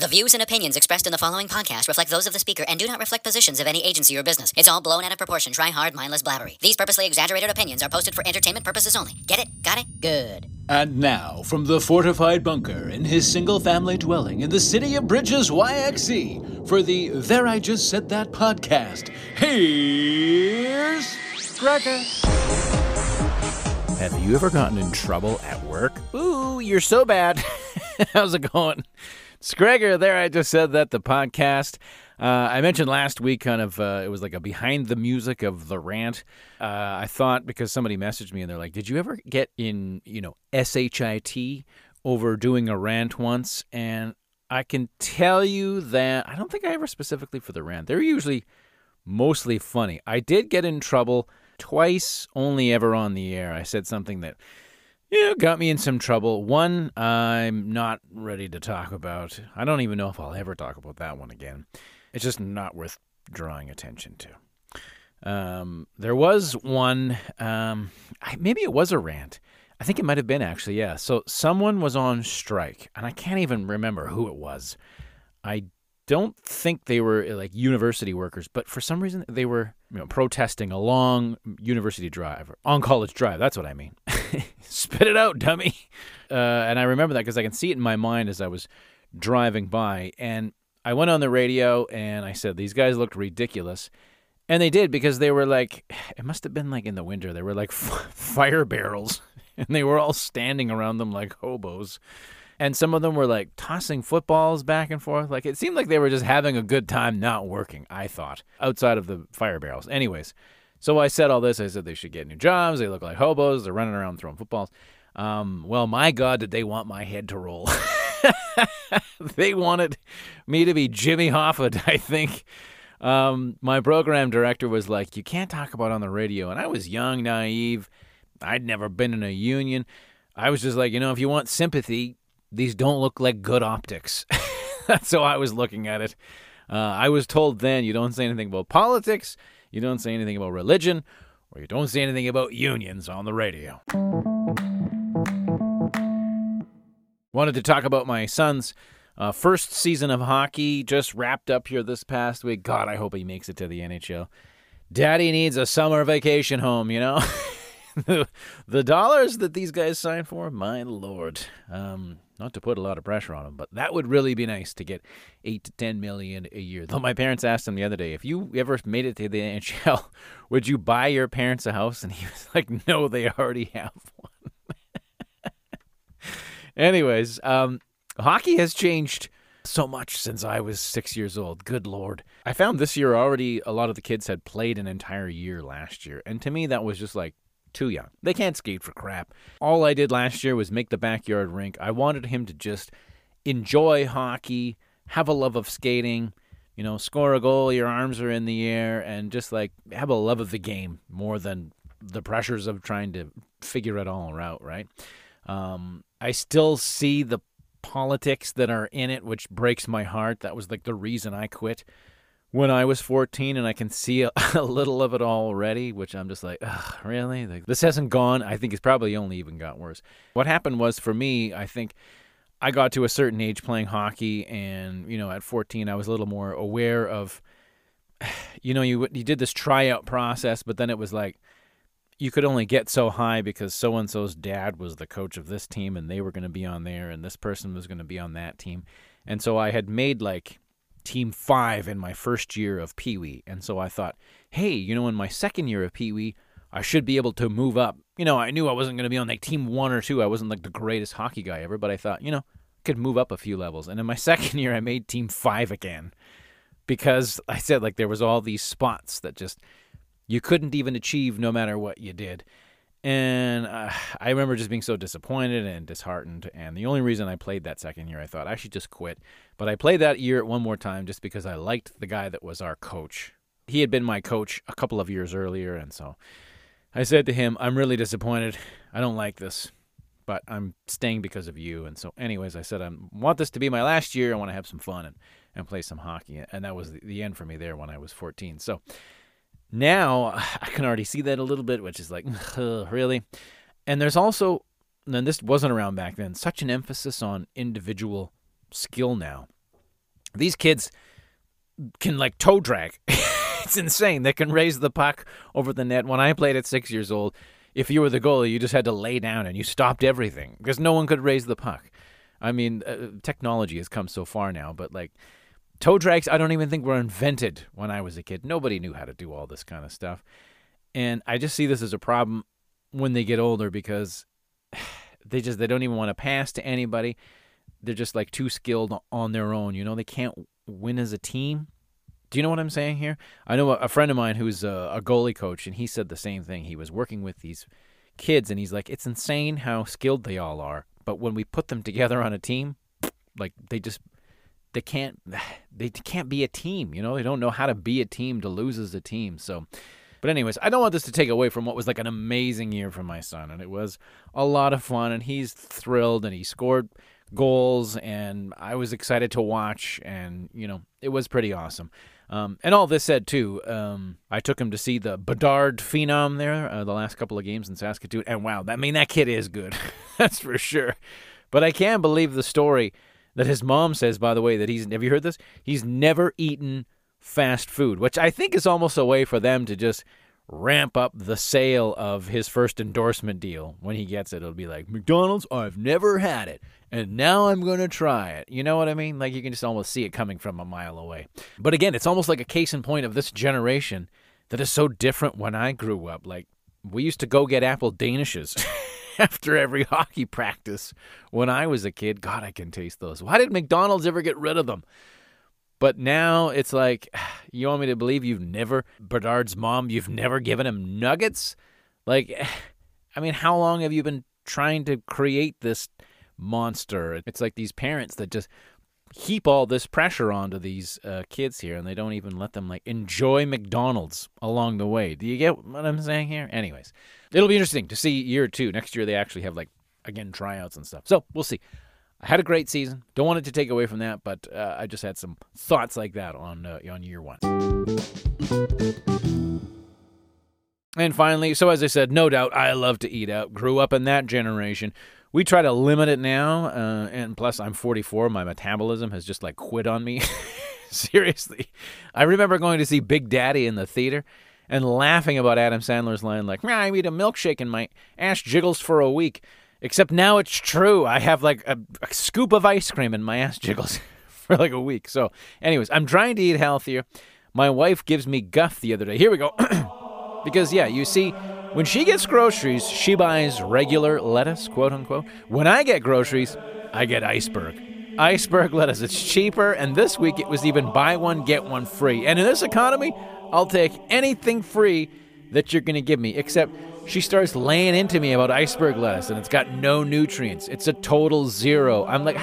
The views and opinions expressed in the following podcast reflect those of the speaker and do not reflect positions of any agency or business. It's all blown out of proportion, try hard, mindless blabbery. These purposely exaggerated opinions are posted for entertainment purposes only. Get it? Got it? Good. And now, from the fortified bunker in his single family dwelling in the city of Bridges, YXE, for the There I Just Said That podcast, here's Gregger. Have you ever gotten in trouble at work? Ooh, you're so bad. How's it going? Gregger. There, I just said that the podcast. Uh, I mentioned last week, kind of, uh, it was like a behind the music of the rant. Uh, I thought because somebody messaged me and they're like, "Did you ever get in, you know, shit over doing a rant once?" And I can tell you that I don't think I ever specifically for the rant. They're usually mostly funny. I did get in trouble twice, only ever on the air. I said something that you know, got me in some trouble. One, I'm not ready to talk about. I don't even know if I'll ever talk about that one again. It's just not worth drawing attention to. Um, there was one, um, I, maybe it was a rant. I think it might have been actually, yeah. So someone was on strike, and I can't even remember who it was. I don't think they were like university workers, but for some reason they were you know, protesting along University Drive, or on College Drive. That's what I mean. Spit it out, dummy. Uh, and I remember that because I can see it in my mind as I was driving by. And I went on the radio and I said, These guys looked ridiculous. And they did because they were like, it must have been like in the winter. They were like f- fire barrels and they were all standing around them like hobos and some of them were like tossing footballs back and forth. Like it seemed like they were just having a good time not working, I thought, outside of the fire barrels. Anyways, so I said all this. I said they should get new jobs. They look like hobos. They're running around throwing footballs. Um, well, my God, did they want my head to roll? they wanted me to be Jimmy Hoffa, I think. Um, my program director was like, You can't talk about on the radio. And I was young, naive. I'd never been in a union. I was just like, you know, if you want sympathy, these don't look like good optics. That's how I was looking at it. Uh, I was told then you don't say anything about politics, you don't say anything about religion, or you don't say anything about unions on the radio. Wanted to talk about my son's uh, first season of hockey, just wrapped up here this past week. God, I hope he makes it to the NHL. Daddy needs a summer vacation home, you know? the, the dollars that these guys sign for, my lord. Um, not to put a lot of pressure on them, but that would really be nice to get eight to ten million a year. Though my parents asked him the other day, if you ever made it to the NHL, would you buy your parents a house? And he was like, no, they already have one. Anyways, um, hockey has changed so much since I was six years old. Good lord. I found this year already a lot of the kids had played an entire year last year. And to me, that was just like too young. They can't skate for crap. All I did last year was make the backyard rink. I wanted him to just enjoy hockey, have a love of skating, you know, score a goal, your arms are in the air, and just like have a love of the game more than the pressures of trying to figure it all out, right? Um, I still see the politics that are in it, which breaks my heart. That was like the reason I quit when I was 14, and I can see a, a little of it already, which I'm just like, really? Like, this hasn't gone. I think it's probably only even got worse. What happened was for me, I think I got to a certain age playing hockey, and you know, at 14, I was a little more aware of, you know, you you did this tryout process, but then it was like you could only get so high because so and so's dad was the coach of this team, and they were going to be on there, and this person was going to be on that team, and so I had made like team five in my first year of Pee Wee. And so I thought, hey, you know, in my second year of Pee Wee, I should be able to move up. You know, I knew I wasn't going to be on like team one or two. I wasn't like the greatest hockey guy ever, but I thought, you know, I could move up a few levels. And in my second year, I made team five again because I said like there was all these spots that just you couldn't even achieve no matter what you did. And uh, I remember just being so disappointed and disheartened. And the only reason I played that second year, I thought I should just quit. But I played that year one more time just because I liked the guy that was our coach. He had been my coach a couple of years earlier. And so I said to him, I'm really disappointed. I don't like this, but I'm staying because of you. And so, anyways, I said, I want this to be my last year. I want to have some fun and, and play some hockey. And that was the, the end for me there when I was 14. So, now I can already see that a little bit, which is like, really? And there's also, and this wasn't around back then, such an emphasis on individual skill now. These kids can like toe drag. it's insane. They can raise the puck over the net. When I played at six years old, if you were the goalie, you just had to lay down and you stopped everything because no one could raise the puck. I mean, uh, technology has come so far now, but like toe drags, I don't even think were invented when I was a kid. Nobody knew how to do all this kind of stuff. And I just see this as a problem when they get older because they just they don't even want to pass to anybody. They're just like too skilled on their own. You know, they can't win as a team. Do you know what I'm saying here? I know a friend of mine who's a, a goalie coach, and he said the same thing. He was working with these kids, and he's like, it's insane how skilled they all are. But when we put them together on a team, like they just they can't they can't be a team. You know, they don't know how to be a team to lose as a team. So but anyways, I don't want this to take away from what was like an amazing year for my son, and it was a lot of fun, and he's thrilled, and he scored goals, and I was excited to watch, and you know, it was pretty awesome. Um, and all this said too, um, I took him to see the Bedard phenom there uh, the last couple of games in Saskatoon, and wow, I mean that kid is good, that's for sure. But I can't believe the story that his mom says. By the way, that he's have you heard this? He's never eaten fast food, which I think is almost a way for them to just ramp up the sale of his first endorsement deal. When he gets it, it'll be like, McDonald's, I've never had it, and now I'm going to try it. You know what I mean? Like you can just almost see it coming from a mile away. But again, it's almost like a case in point of this generation that is so different when I grew up. Like we used to go get apple danishes. after every hockey practice when I was a kid. God, I can taste those. Why did McDonald's ever get rid of them? But now it's like, you want me to believe you've never, Bedard's mom, you've never given him nuggets? Like, I mean, how long have you been trying to create this monster? It's like these parents that just heap all this pressure onto these uh, kids here and they don't even let them like enjoy McDonald's along the way. Do you get what I'm saying here? Anyways, it'll be interesting to see year two. Next year they actually have like again tryouts and stuff. So we'll see. I had a great season. Don't want it to take away from that, but uh, I just had some thoughts like that on uh, on year one. And finally, so as I said, no doubt I love to eat out. Grew up in that generation. We try to limit it now, uh, and plus I'm 44. My metabolism has just like quit on me. Seriously, I remember going to see Big Daddy in the theater and laughing about Adam Sandler's line like, "I eat a milkshake and my ass jiggles for a week." Except now it's true. I have like a, a scoop of ice cream and my ass jiggles for like a week. So, anyways, I'm trying to eat healthier. My wife gives me guff the other day. Here we go. because, yeah, you see, when she gets groceries, she buys regular lettuce, quote unquote. When I get groceries, I get iceberg. Iceberg lettuce. It's cheaper, and this week it was even buy one, get one free. And in this economy, I'll take anything free that you're going to give me, except she starts laying into me about iceberg lettuce and it's got no nutrients. It's a total zero. I'm like,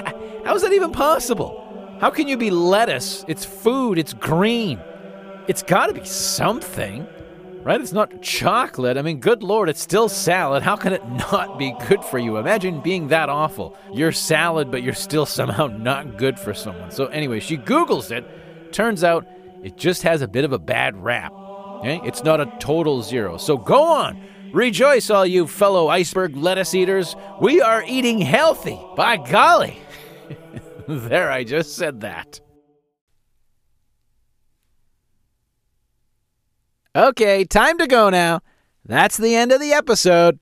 how is that even possible? How can you be lettuce? It's food, it's green. It's got to be something, right? It's not chocolate. I mean, good Lord, it's still salad. How can it not be good for you? Imagine being that awful. You're salad, but you're still somehow not good for someone. So, anyway, she Googles it. Turns out it just has a bit of a bad rap. Okay? It's not a total zero. So, go on Rejoice, all you fellow iceberg lettuce eaters. We are eating healthy. By golly. there, I just said that. Okay, time to go now. That's the end of the episode.